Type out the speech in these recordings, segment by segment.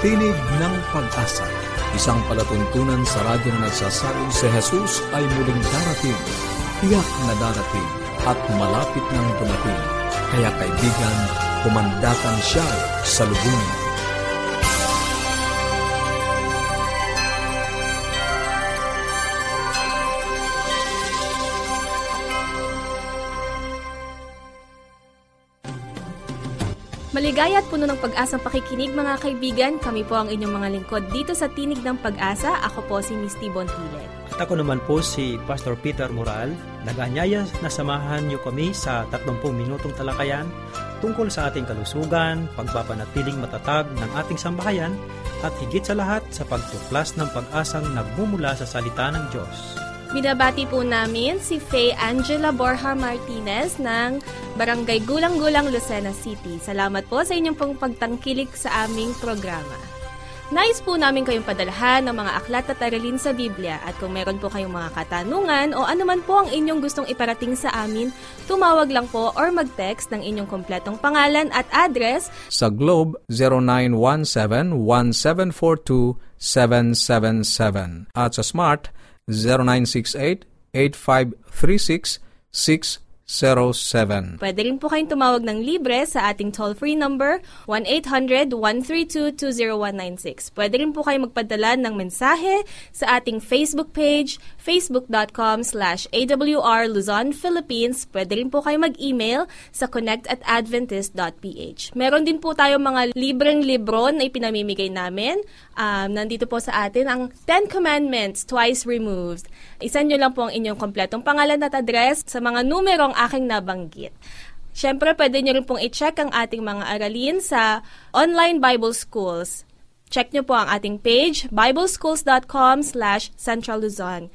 Tinig ng Pag-asa, isang palatuntunan sa radyo na nagsasabing si Jesus ay muling darating, tiyak na darating, at malapit nang dumating. Kaya kaibigan, kumandatan siya sa lubungin. Maligaya at puno ng pag-asang pakikinig mga kaibigan. Kami po ang inyong mga lingkod dito sa Tinig ng Pag-asa. Ako po si Misty Bontilet. At ako naman po si Pastor Peter Moral. Nag-anyaya na samahan niyo kami sa 30 minutong talakayan tungkol sa ating kalusugan, pagpapanatiling matatag ng ating sambahayan, at higit sa lahat sa pagtuklas ng pag-asang nagmumula sa salita ng Diyos. Binabati po namin si Faye Angela Borja Martinez ng Barangay Gulang-Gulang, Lucena City. Salamat po sa inyong pong pagtangkilik sa aming programa. Nais po namin kayong padalahan ng mga aklat at aralin sa Biblia at kung meron po kayong mga katanungan o anuman po ang inyong gustong iparating sa amin, tumawag lang po or mag-text ng inyong kompletong pangalan at address Sa Globe 0917-1742-777 at sa Smart 0968 8536 0968-8536-607. Pwede rin po kayong tumawag ng libre sa ating toll-free number 1-800-132-20196. Pwede rin po kayong magpadala ng mensahe sa ating Facebook page, facebook.com slash awr Luzon, Philippines. Pwede rin po kayo mag-email sa connect at adventist.ph. Meron din po tayo mga libreng libro na ipinamimigay namin. Um, nandito po sa atin ang Ten Commandments, Twice Removed. Isan nyo lang po ang inyong kompletong pangalan at address sa mga numerong aking nabanggit. Siyempre, pwede nyo rin pong i-check ang ating mga aralin sa online Bible Schools. Check nyo po ang ating page, bibleschools.com slash centraluzon.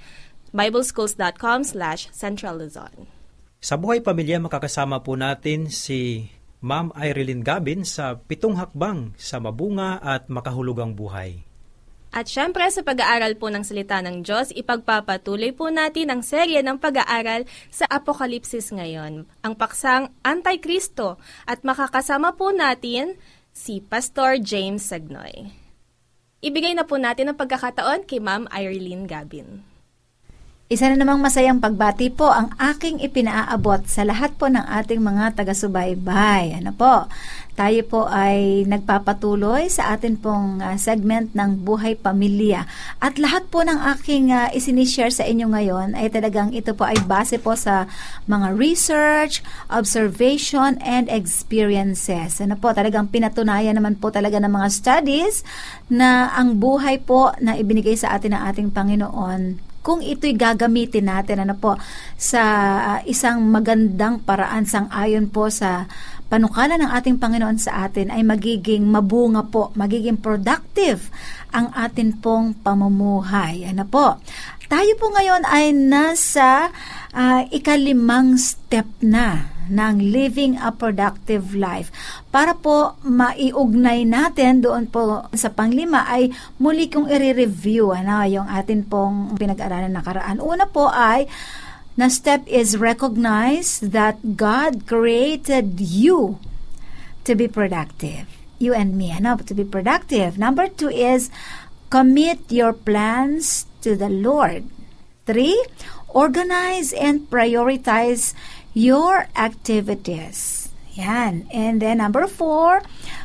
bibleschools.com slash centraluzon. Sa buhay pamilya, makakasama po natin si Ma'am Irene Gabin sa pitong hakbang sa mabunga at makahulugang buhay. At syempre sa pag-aaral po ng salita ng Diyos, ipagpapatuloy po natin ang serye ng pag-aaral sa Apokalipsis ngayon, ang paksang Antikristo at makakasama po natin si Pastor James Sagnoy. Ibigay na po natin ang pagkakataon kay Ma'am Irene Gabin. Isa na namang masayang pagbati po ang aking ipinaaabot sa lahat po ng ating mga taga-subaybay. Ano po? Tayo po ay nagpapatuloy sa atin pong uh, segment ng Buhay Pamilya. At lahat po ng aking uh, isinishare sa inyo ngayon ay talagang ito po ay base po sa mga research, observation, and experiences. Ano po? Talagang pinatunayan naman po talaga ng mga studies na ang buhay po na ibinigay sa atin ng ating Panginoon kung ito'y gagamitin natin ano po sa uh, isang magandang paraan sang ayon po sa panukala ng ating Panginoon sa atin ay magiging mabunga po, magiging productive ang atin pong pamumuhay. Ano po? Tayo po ngayon ay nasa uh, ikalimang step na ng living a productive life. Para po maiugnay natin doon po sa panglima ay muli kong i-review ano, yung atin pong pinag-aralan nakaraan. Una po ay na step is recognize that God created you to be productive. You and me, ano, to be productive. Number two is commit your plans to the Lord. Three, organize and prioritize your activities. Yan. And then number four,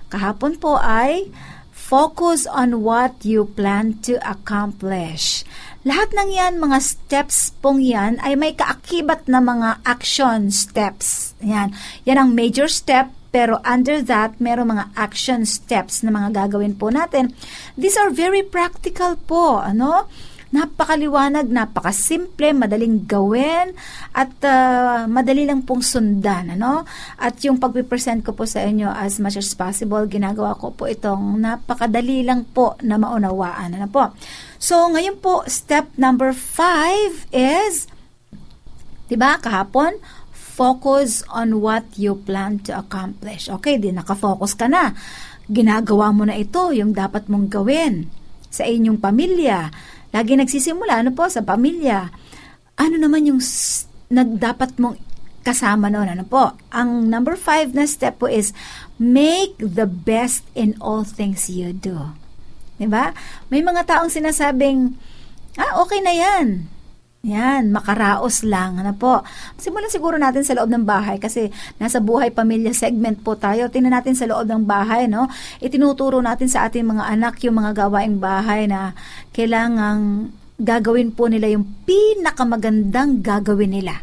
kahapon po ay focus on what you plan to accomplish. Lahat ng yan, mga steps pong yan, ay may kaakibat na mga action steps. Yan. Yan ang major step, pero under that, meron mga action steps na mga gagawin po natin. These are very practical po, ano? Napakaliwanag, napakasimple, madaling gawin, at uh, madali lang pong sundan, ano? At yung pag-present ko po sa inyo as much as possible, ginagawa ko po itong napakadali lang po na maunawaan, ano po? So, ngayon po, step number five is, di ba, kahapon, focus on what you plan to accomplish. Okay, di nakafocus ka na. Ginagawa mo na ito, yung dapat mong gawin sa inyong pamilya. Lagi nagsisimula, ano po, sa pamilya. Ano naman yung s- nagdapat mong kasama noon. Ano po? Ang number five na step po is make the best in all things you do. Diba? May mga taong sinasabing, ah, okay na yan. Yan, makaraos lang. Ano po? Simulan siguro natin sa loob ng bahay kasi nasa buhay pamilya segment po tayo. Tingnan natin sa loob ng bahay, no? Itinuturo natin sa ating mga anak yung mga gawaing bahay na kailangang gagawin po nila yung pinakamagandang gagawin nila.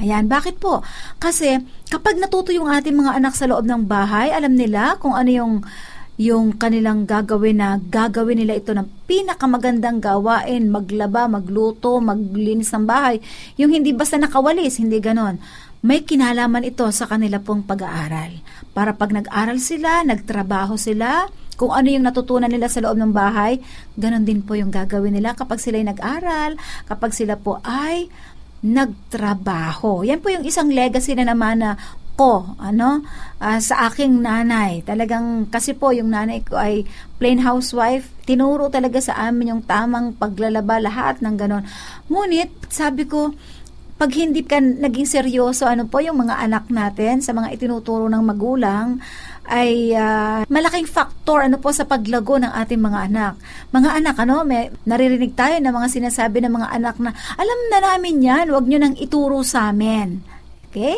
Ayan, bakit po? Kasi kapag natuto yung ating mga anak sa loob ng bahay, alam nila kung ano yung yung kanilang gagawin na gagawin nila ito ng pinakamagandang gawain, maglaba, magluto, maglinis ng bahay. Yung hindi basta nakawalis, hindi ganon. May kinalaman ito sa kanila pong pag-aaral. Para pag nag-aral sila, nagtrabaho sila, kung ano yung natutunan nila sa loob ng bahay, ganon din po yung gagawin nila kapag sila ay nag-aral, kapag sila po ay nagtrabaho. Yan po yung isang legacy na naman na ko, ano, uh, sa aking nanay. Talagang, kasi po, yung nanay ko ay plain housewife. Tinuro talaga sa amin yung tamang paglalaba, lahat ng ganon. Ngunit, sabi ko, pag hindi ka naging seryoso, ano po, yung mga anak natin, sa mga itinuturo ng magulang, ay uh, malaking faktor ano po sa paglago ng ating mga anak. Mga anak ano, may naririnig tayo ng mga sinasabi ng mga anak na alam na namin 'yan, wag niyo nang ituro sa amin. Okay?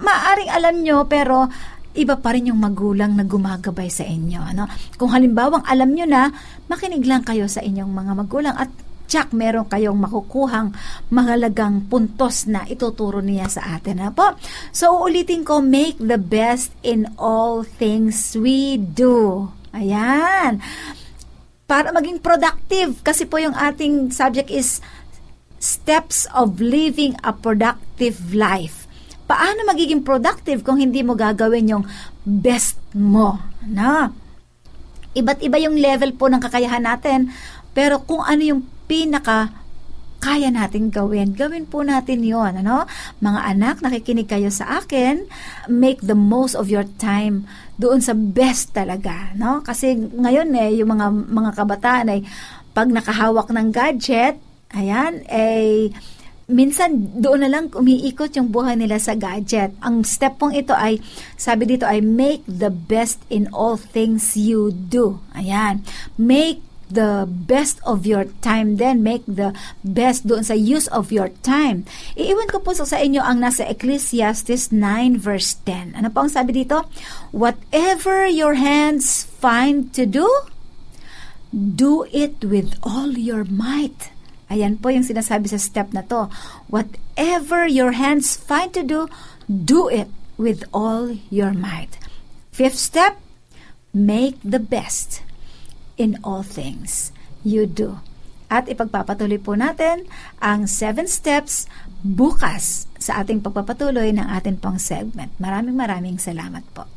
Maaring alam nyo, pero iba pa rin yung magulang na gumagabay sa inyo. Ano? Kung halimbawang alam nyo na, makinig lang kayo sa inyong mga magulang at tsak meron kayong makukuhang mahalagang puntos na ituturo niya sa atin. Ano po? So, uulitin ko, make the best in all things we do. Ayan. Para maging productive, kasi po yung ating subject is steps of living a productive life paano magiging productive kung hindi mo gagawin yung best mo? Na? Iba't iba yung level po ng kakayahan natin, pero kung ano yung pinaka kaya natin gawin. Gawin po natin yon ano? Mga anak, nakikinig kayo sa akin, make the most of your time doon sa best talaga, no? Kasi ngayon eh, yung mga mga kabataan ay pag nakahawak ng gadget, ayan, eh, minsan doon na lang umiikot yung buhay nila sa gadget. Ang step pong ito ay, sabi dito ay make the best in all things you do. Ayan. Make the best of your time then make the best doon sa use of your time. Iiwan ko po sa inyo ang nasa Ecclesiastes 9 verse 10. Ano po ang sabi dito? Whatever your hands find to do, do it with all your might. Ayan po yung sinasabi sa step na to. Whatever your hands find to do, do it with all your might. Fifth step, make the best in all things you do. At ipagpapatuloy po natin ang seven steps bukas sa ating pagpapatuloy ng ating pong segment. Maraming maraming salamat po.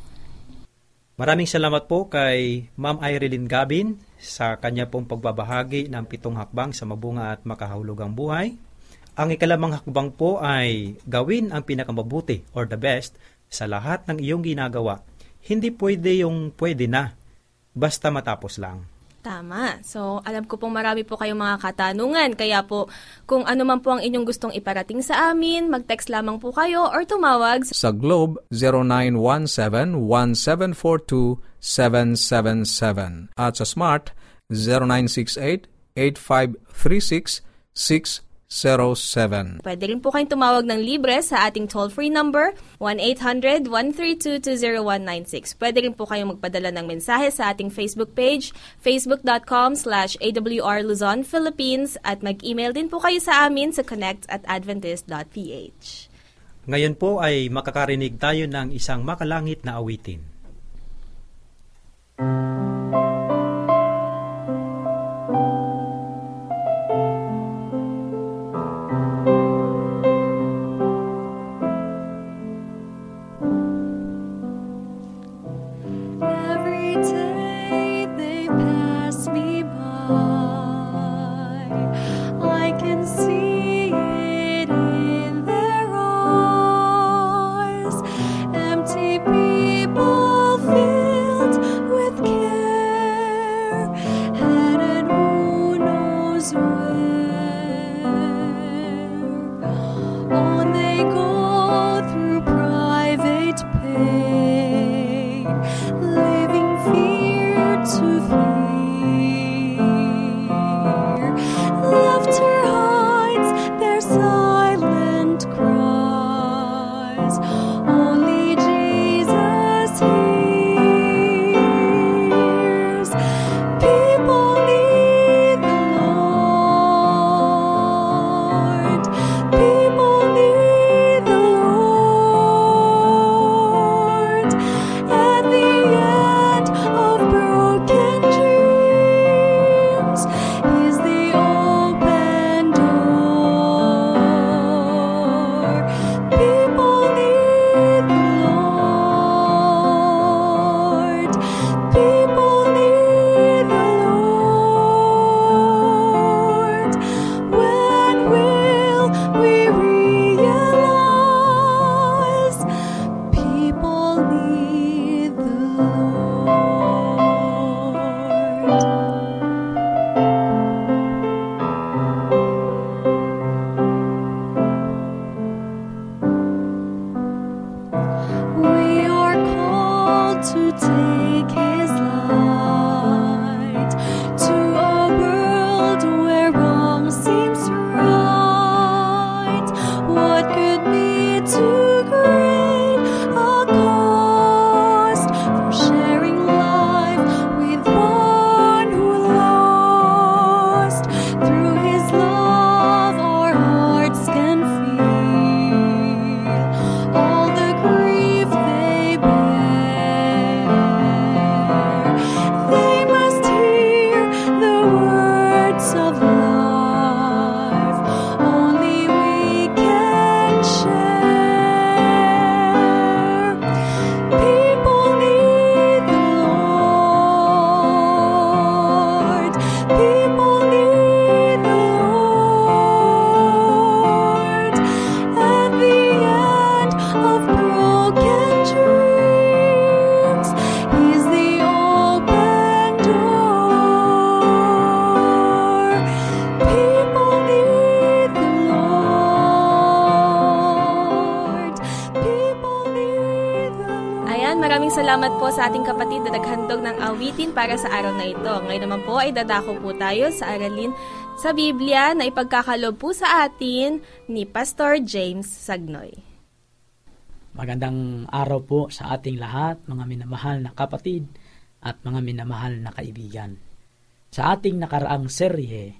Maraming salamat po kay Ma'am Irene Gabin sa kanya pong pagbabahagi ng pitong hakbang sa mabunga at makahulugang buhay. Ang ikalamang hakbang po ay gawin ang pinakamabuti or the best sa lahat ng iyong ginagawa. Hindi pwede yung pwede na, basta matapos lang. Tama. So, alam ko pong marami po kayong mga katanungan. Kaya po, kung ano man po ang inyong gustong iparating sa amin, mag-text lamang po kayo or tumawag sa Globe 0917-1742-777 at sa Smart 0968-8536-607. 0917. Pwede rin po kayong tumawag ng libre sa ating toll-free number 1-800-132-20196. Pwede rin po kayong magpadala ng mensahe sa ating Facebook page, facebook.com slash awr Luzon, Philippines at mag-email din po kayo sa amin sa connect at adventist.ph. Ngayon po ay makakarinig tayo ng isang makalangit na awitin. people the. Salamat po sa ating kapatid na naghandog ng awitin para sa araw na ito. Ngayon naman po ay dadako po tayo sa aralin sa Biblia na ipagkakalob po sa atin ni Pastor James Sagnoy. Magandang araw po sa ating lahat, mga minamahal na kapatid at mga minamahal na kaibigan. Sa ating nakaraang serye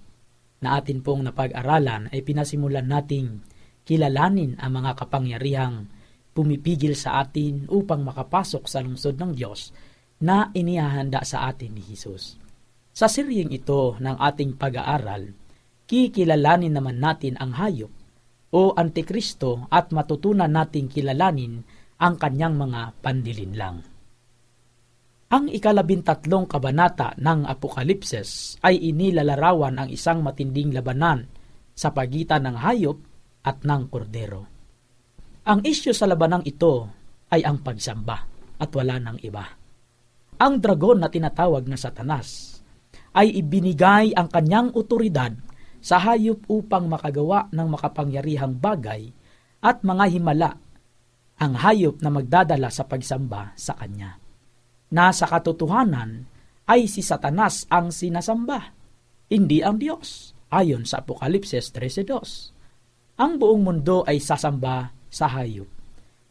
na atin pong napag-aralan ay pinasimulan nating kilalanin ang mga kapangyarihang pumipigil sa atin upang makapasok sa lungsod ng Diyos na inihahanda sa atin ni Jesus. Sa seryeng ito ng ating pag-aaral, kikilalanin naman natin ang hayop o Antikristo at matutunan nating kilalanin ang kanyang mga pandilinlang. Ang ikalabintatlong kabanata ng Apokalipses ay inilalarawan ang isang matinding labanan sa pagitan ng hayop at ng kordero. Ang isyo sa labanang ito ay ang pagsamba at wala ng iba. Ang dragon na tinatawag na satanas ay ibinigay ang kanyang otoridad sa hayop upang makagawa ng makapangyarihang bagay at mga himala ang hayop na magdadala sa pagsamba sa kanya. Nasa katotohanan ay si Satanas ang sinasamba, hindi ang Diyos, ayon sa Apokalipses 13.2. Ang buong mundo ay sasamba sa hayop,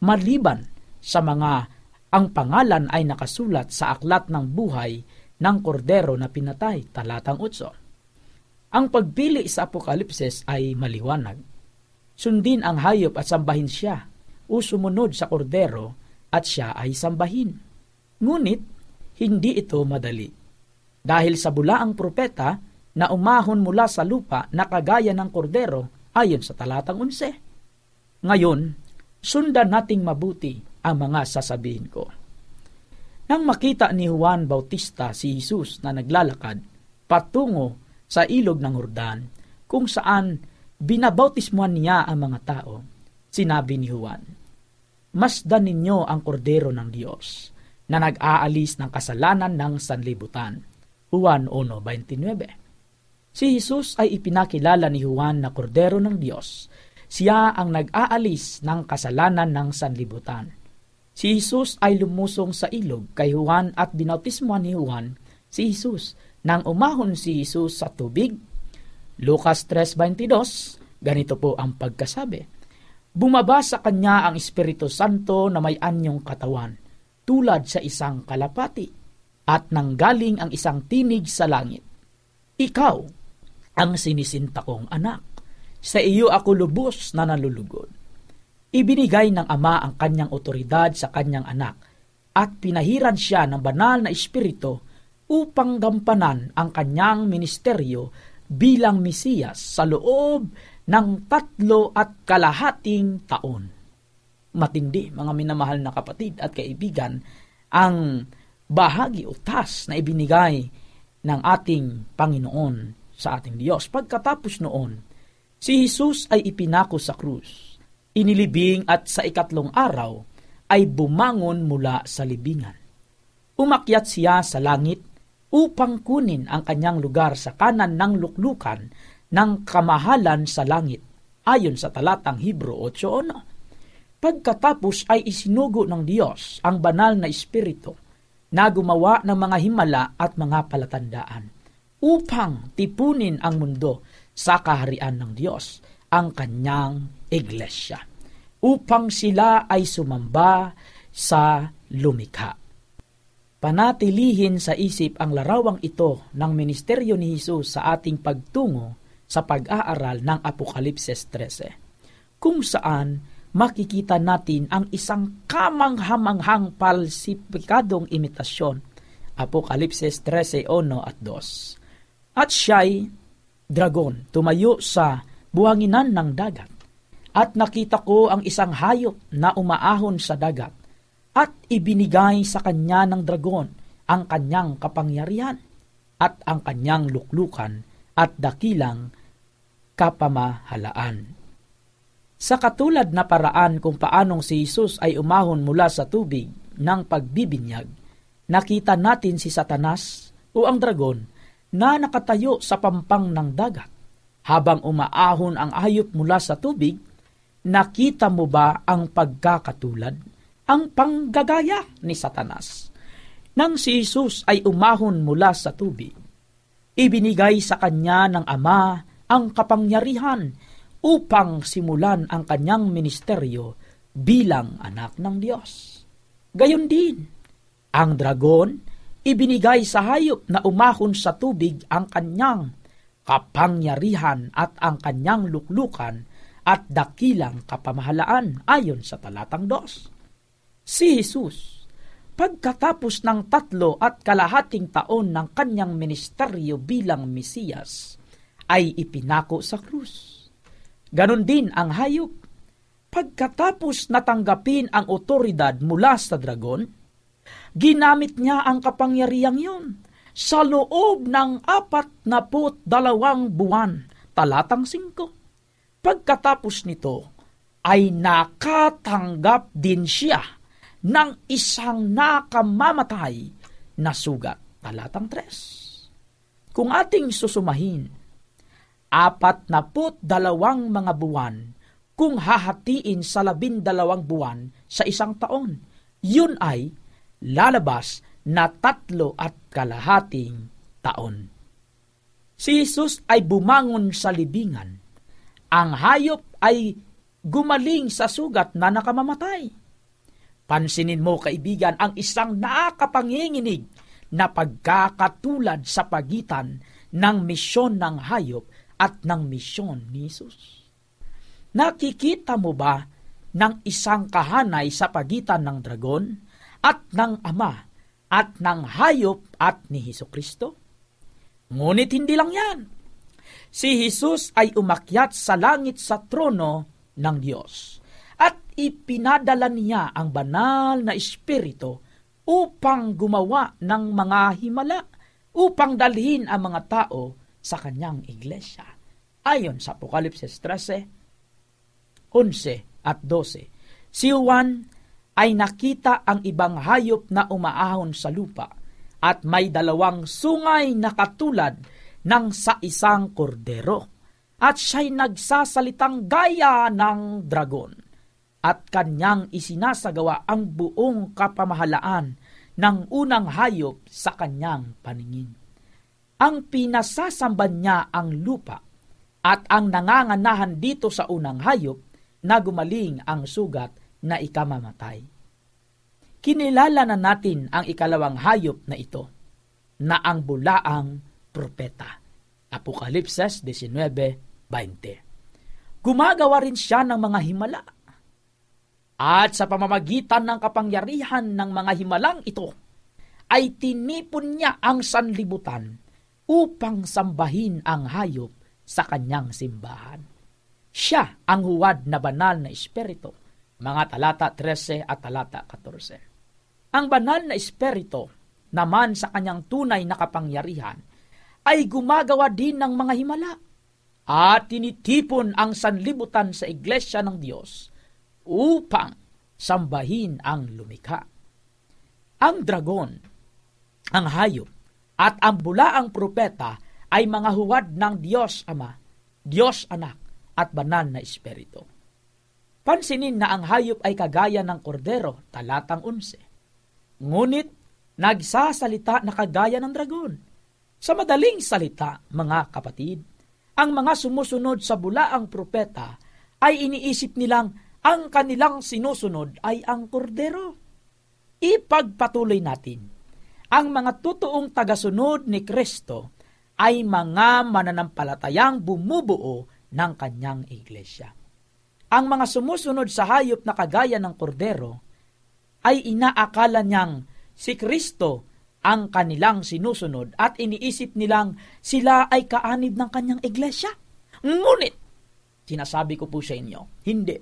maliban sa mga ang pangalan ay nakasulat sa aklat ng buhay ng kordero na pinatay, talatang 8. Ang pagpili sa Apokalipses ay maliwanag. Sundin ang hayop at sambahin siya, o sumunod sa kordero at siya ay sambahin. Ngunit, hindi ito madali. Dahil sa bulaang propeta na umahon mula sa lupa na kagaya ng kordero ayon sa talatang 11. Ngayon, sundan nating mabuti ang mga sasabihin ko. Nang makita ni Juan Bautista si Jesus na naglalakad patungo sa ilog ng Hordan kung saan binabautismuhan niya ang mga tao, sinabi ni Juan, Masdan ninyo ang kordero ng Diyos na nag-aalis ng kasalanan ng sanlibutan. Juan 1.29 Si Jesus ay ipinakilala ni Juan na kordero ng Diyos. Siya ang nag-aalis ng kasalanan ng sanlibutan. Si Jesus ay lumusong sa ilog kay Juan at binautismuhan ni Juan si Jesus. Nang umahon si Jesus sa tubig, Lucas 3.22, ganito po ang pagkasabi. Bumaba sa kanya ang Espiritu Santo na may anyong katawan, tulad sa isang kalapati, at nanggaling ang isang tinig sa langit. Ikaw ang sinisinta kong anak. Sa iyo ako lubos na nalulugod. Ibinigay ng Ama ang kanyang otoridad sa kanyang anak at pinahiran siya ng banal na espiritu upang gampanan ang kanyang ministeryo bilang Mesiyas sa loob ng tatlo at kalahating taon. Matindi, mga minamahal na kapatid at kaibigan, ang bahagi o task na ibinigay ng ating Panginoon sa ating Diyos. Pagkatapos noon, si Jesus ay ipinako sa krus, inilibing at sa ikatlong araw ay bumangon mula sa libingan. Umakyat siya sa langit upang kunin ang kanyang lugar sa kanan ng luklukan ng kamahalan sa langit, ayon sa talatang Hebro 8.1. Pagkatapos ay isinugo ng Diyos ang banal na espiritu na gumawa ng mga himala at mga palatandaan upang tipunin ang mundo sa kaharian ng Diyos, ang kanyang iglesia upang sila ay sumamba sa lumikha. Panatilihin sa isip ang larawang ito ng ministeryo ni Jesus sa ating pagtungo sa pag-aaral ng Apokalipses 13, kung saan makikita natin ang isang kamanghamanghang palsipikadong imitasyon, Apokalipses 13, 1 at 2. At siya'y dragon, tumayo sa buhanginan ng dagat. At nakita ko ang isang hayop na umaahon sa dagat at ibinigay sa kanya ng dragon ang kanyang kapangyarihan at ang kanyang luklukan at dakilang kapamahalaan. Sa katulad na paraan kung paanong si Jesus ay umahon mula sa tubig ng pagbibinyag, nakita natin si Satanas o ang dragon na nakatayo sa pampang ng dagat. Habang umaahon ang hayop mula sa tubig, nakita mo ba ang pagkakatulad, ang panggagaya ni Satanas? Nang si Jesus ay umahon mula sa tubig, ibinigay sa kanya ng Ama ang kapangyarihan upang simulan ang kanyang ministeryo bilang anak ng Diyos. Gayon din, ang dragon ibinigay sa hayop na umahon sa tubig ang kanyang kapangyarihan at ang kanyang luklukan at dakilang kapamahalaan ayon sa talatang dos. Si Jesus, pagkatapos ng tatlo at kalahating taon ng kanyang ministeryo bilang Mesiyas, ay ipinako sa krus. Ganon din ang hayop. Pagkatapos natanggapin ang otoridad mula sa dragon, ginamit niya ang kapangyarihang yon sa loob ng apat na put dalawang buwan, talatang singko. Pagkatapos nito, ay nakatanggap din siya ng isang nakamamatay na sugat, talatang tres. Kung ating susumahin, apat na put dalawang mga buwan kung hahatiin sa labindalawang buwan sa isang taon. Yun ay lalabas na tatlo at kalahating taon. Si Jesus ay bumangon sa libingan. Ang hayop ay gumaling sa sugat na nakamamatay. Pansinin mo, kaibigan, ang isang nakakapanginginig na pagkakatulad sa pagitan ng misyon ng hayop at ng misyon ni Jesus. Nakikita mo ba ng isang kahanay sa pagitan ng dragon at ng ama at ng hayop at ni Heso Kristo? Ngunit hindi lang yan. Si Jesus ay umakyat sa langit sa trono ng Diyos at ipinadala niya ang banal na espiritu upang gumawa ng mga himala upang dalhin ang mga tao sa kanyang iglesia. Ayon sa Apokalipsis 13, 11 at 12, si Juan ay nakita ang ibang hayop na umaahon sa lupa at may dalawang sungay na katulad ng sa isang kordero at siya'y nagsasalitang gaya ng dragon at kanyang isinasagawa ang buong kapamahalaan ng unang hayop sa kanyang paningin. Ang pinasasamba niya ang lupa at ang nanganganahan dito sa unang hayop na gumaling ang sugat na ikamamatay. Kinilala na natin ang ikalawang hayop na ito, na ang bulaang propeta. Apokalipses 19.20 Gumagawa rin siya ng mga himala. At sa pamamagitan ng kapangyarihan ng mga himalang ito, ay tinipon niya ang sanlibutan upang sambahin ang hayop sa kanyang simbahan. Siya ang huwad na banal na espiritu mga talata 13 at talata 14. Ang banal na espiritu naman sa kanyang tunay na kapangyarihan ay gumagawa din ng mga himala at tinitipon ang sanlibutan sa iglesia ng Diyos upang sambahin ang lumikha. Ang dragon, ang hayop, at ang bulaang propeta ay mga huwad ng Diyos Ama, Diyos Anak, at banal na Espiritu. Pansinin na ang hayop ay kagaya ng kordero, talatang 11. Ngunit, nagsasalita na kagaya ng dragon. Sa madaling salita, mga kapatid, ang mga sumusunod sa bulaang propeta ay iniisip nilang ang kanilang sinusunod ay ang kordero. Ipagpatuloy natin. Ang mga totoong tagasunod ni Kristo ay mga mananampalatayang bumubuo ng kanyang iglesia. Ang mga sumusunod sa hayop na kagaya ng kordero ay inaakala niyang si Kristo ang kanilang sinusunod at iniisip nilang sila ay kaanib ng kanyang iglesia. Ngunit, sinasabi ko po sa inyo, hindi.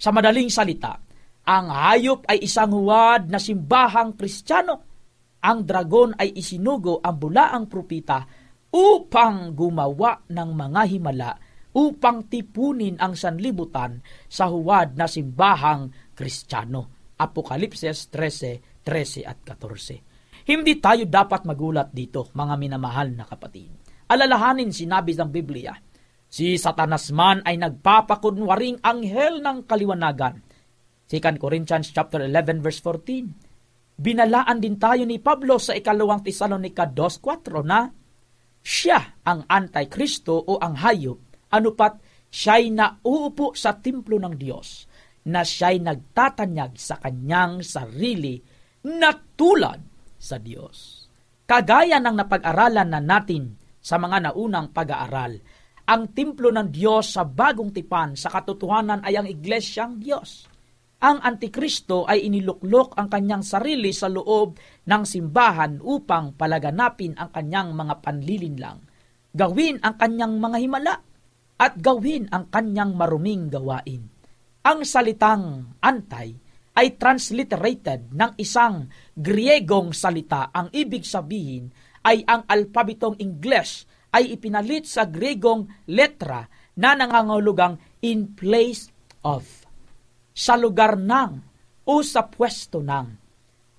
Sa madaling salita, ang hayop ay isang huwad na simbahang kristyano. Ang dragon ay isinugo ang bulaang propita upang gumawa ng mga himala upang tipunin ang sanlibutan sa huwad na simbahang kristyano. Apokalipses 13, 13 at 14. Hindi tayo dapat magulat dito, mga minamahal na kapatid. Alalahanin sinabi ng Biblia, si Satanas man ay nagpapakunwaring anghel ng kaliwanagan. 2 Corinthians chapter 11 verse 14. Binalaan din tayo ni Pablo sa ikalawang Tesalonica 2.4 na siya ang antikristo o ang hayop, anupat siya'y nauupo sa templo ng Diyos, na siya'y nagtatanyag sa kanyang sarili na tulad sa Diyos. Kagaya ng napag-aralan na natin sa mga naunang pag-aaral, ang templo ng Diyos sa bagong tipan sa katotohanan ay ang iglesyang Diyos. Ang Antikristo ay iniluklok ang kanyang sarili sa loob ng simbahan upang palaganapin ang kanyang mga panlilinlang, gawin ang kanyang mga himala, at gawin ang kanyang maruming gawain. Ang salitang antay ay transliterated ng isang Griegong salita. Ang ibig sabihin ay ang alpabetong Ingles ay ipinalit sa Griegong letra na nangangahulugang in place of sa lugar ng o sa pwesto ng.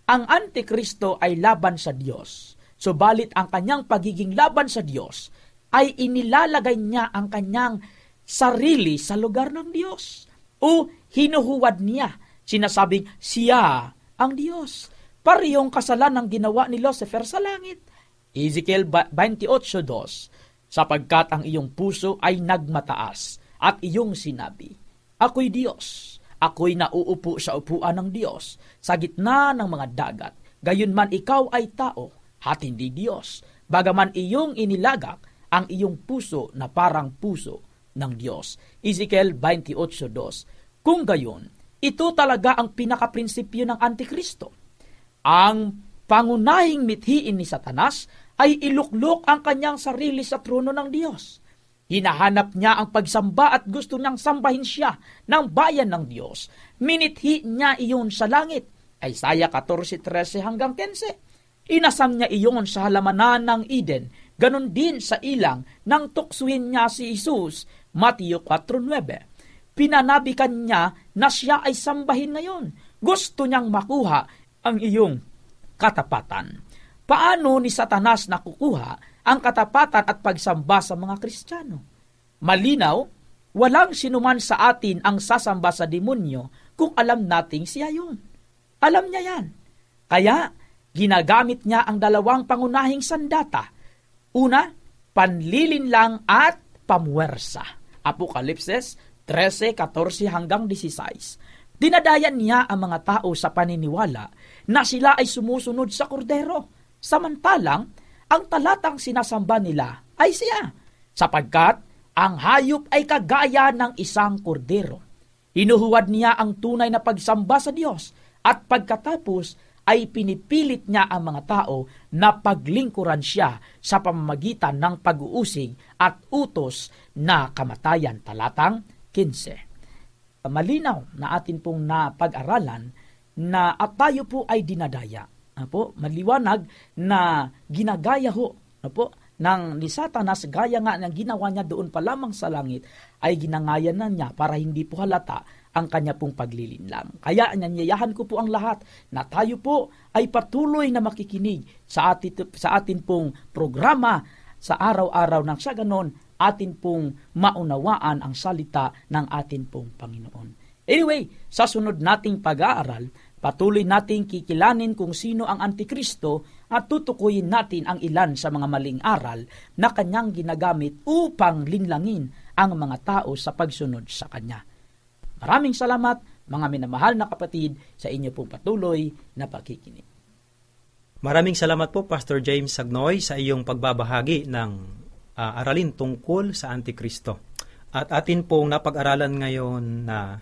Ang Antikristo ay laban sa Diyos, subalit ang kanyang pagiging laban sa Diyos ay inilalagay niya ang kanyang sarili sa lugar ng Diyos o hinuhuwad niya, sinasabing siya ang Diyos. Parehong kasalanang ginawa ni Lucifer sa langit. Ezekiel 28.2 Sapagkat ang iyong puso ay nagmataas at iyong sinabi, Ako'y Diyos, ako'y nauupo sa upuan ng Diyos, sa gitna ng mga dagat. Gayon man ikaw ay tao, at hindi Diyos. Bagaman iyong inilagak ang iyong puso na parang puso ng Diyos. Ezekiel 28.2 Kung gayon, ito talaga ang pinakaprinsipyo ng Antikristo. Ang pangunahing mithiin ni Satanas ay iluklok ang kanyang sarili sa trono ng Diyos. Hinahanap niya ang pagsamba at gusto niyang sambahin siya ng bayan ng Diyos. Minithi niya iyon sa langit. Isaiah 14.13 hanggang 15. Inasam niya iyon sa halamanan ng Eden. Ganon din sa ilang nang tuksuhin niya si Jesus. Matthew 4.9. Pinanabikan niya na siya ay sambahin ngayon. Gusto niyang makuha ang iyong katapatan. Paano ni Satanas nakukuha ang katapatan at pagsamba sa mga Kristiyano? Malinaw, walang sinuman sa atin ang sasamba sa demonyo kung alam nating siya yun. Alam niya yan. Kaya, ginagamit niya ang dalawang pangunahing sandata. Una, panlilinlang at pamuwersa. Apokalipses 13:14 hanggang 16. Dinadayan niya ang mga tao sa paniniwala na sila ay sumusunod sa kordero. Samantalang, ang talatang sinasamba nila ay siya, sapagkat ang hayop ay kagaya ng isang kordero. Hinuhuwad niya ang tunay na pagsamba sa Diyos at pagkatapos ay pinipilit niya ang mga tao na paglingkuran siya sa pamamagitan ng pag-uusig at utos na kamatayan. Talatang 15. Malinaw na atin pong napag-aralan na at tayo po ay dinadaya. Apo, maliwanag na ginagaya ho apo, ng ni Satanas gaya nga ng ginawa niya doon pa lamang sa langit ay ginangayan na niya para hindi po halata ang kanya pong paglilinlang. Kaya nanyayahan ko po ang lahat na tayo po ay patuloy na makikinig sa atin, sa atin pong programa sa araw-araw nang sa ganon atin pong maunawaan ang salita ng atin pong Panginoon. Anyway, sa sunod nating pag-aaral, patuloy nating kikilanin kung sino ang Antikristo at tutukuyin natin ang ilan sa mga maling aral na kanyang ginagamit upang linlangin ang mga tao sa pagsunod sa kanya. Maraming salamat mga minamahal na kapatid sa inyo pong patuloy na pakikinig. Maraming salamat po Pastor James Sagnoy sa iyong pagbabahagi ng ah, aralin tungkol sa Antikristo. At atin pong napag-aralan ngayon na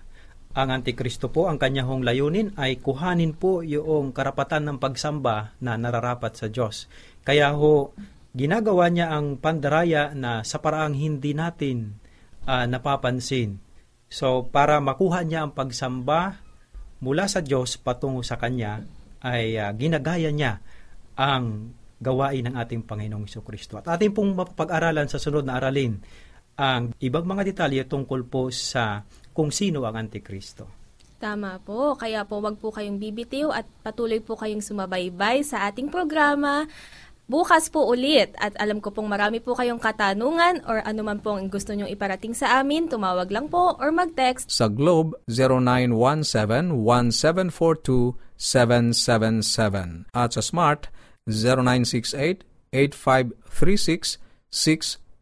ang Antikristo po, ang kanyang layunin ay kuhanin po yung karapatan ng pagsamba na nararapat sa Diyos. Kaya ho, ginagawa niya ang pandaraya na sa paraang hindi natin ah, napapansin. So, para makuha niya ang pagsamba mula sa Diyos patungo sa Kanya, ay ah, ginagaya niya ang gawain ng ating Panginoong Iso Kristo. At ating pong mapag-aralan sa sunod na aralin ang ibang mga detalye tungkol po sa kung sino ang Antikristo. Tama po. Kaya po wag po kayong bibitiw at patuloy po kayong sumabaybay sa ating programa. Bukas po ulit at alam ko pong marami po kayong katanungan or anuman pong gusto nyong iparating sa amin, tumawag lang po or mag-text Sa Globe, 0917-174-2777. At sa Smart,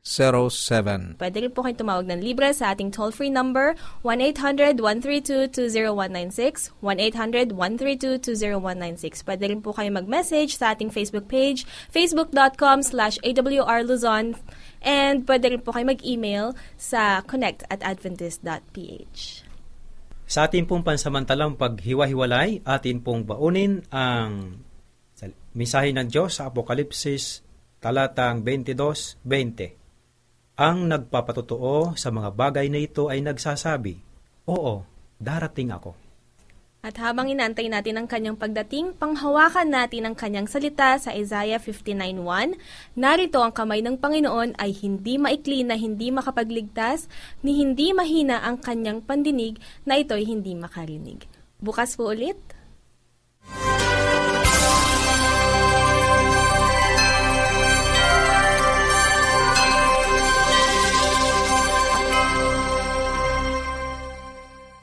0968-8536-607. Pwede rin po kayong tumawag ng libre sa ating toll-free number 1-800-132-20196, 1-800-132-20196. Pwede rin po kayo mag-message sa ating Facebook page, facebook.com slash awrluzon, and pwede rin po kayo mag-email sa connect at adventist.ph. Sa ating pong pansamantalang paghiwa-hiwalay, atin pong baunin ang sa- misahe ng Diyos sa Apokalipsis talatang 22-20. Ang nagpapatotoo sa mga bagay na ito ay nagsasabi, Oo, darating ako. At habang inantay natin ang kanyang pagdating, panghawakan natin ang kanyang salita sa Isaiah 59.1, narito ang kamay ng Panginoon ay hindi maikli na hindi makapagligtas, ni hindi mahina ang kanyang pandinig na ito'y hindi makarinig. Bukas po ulit,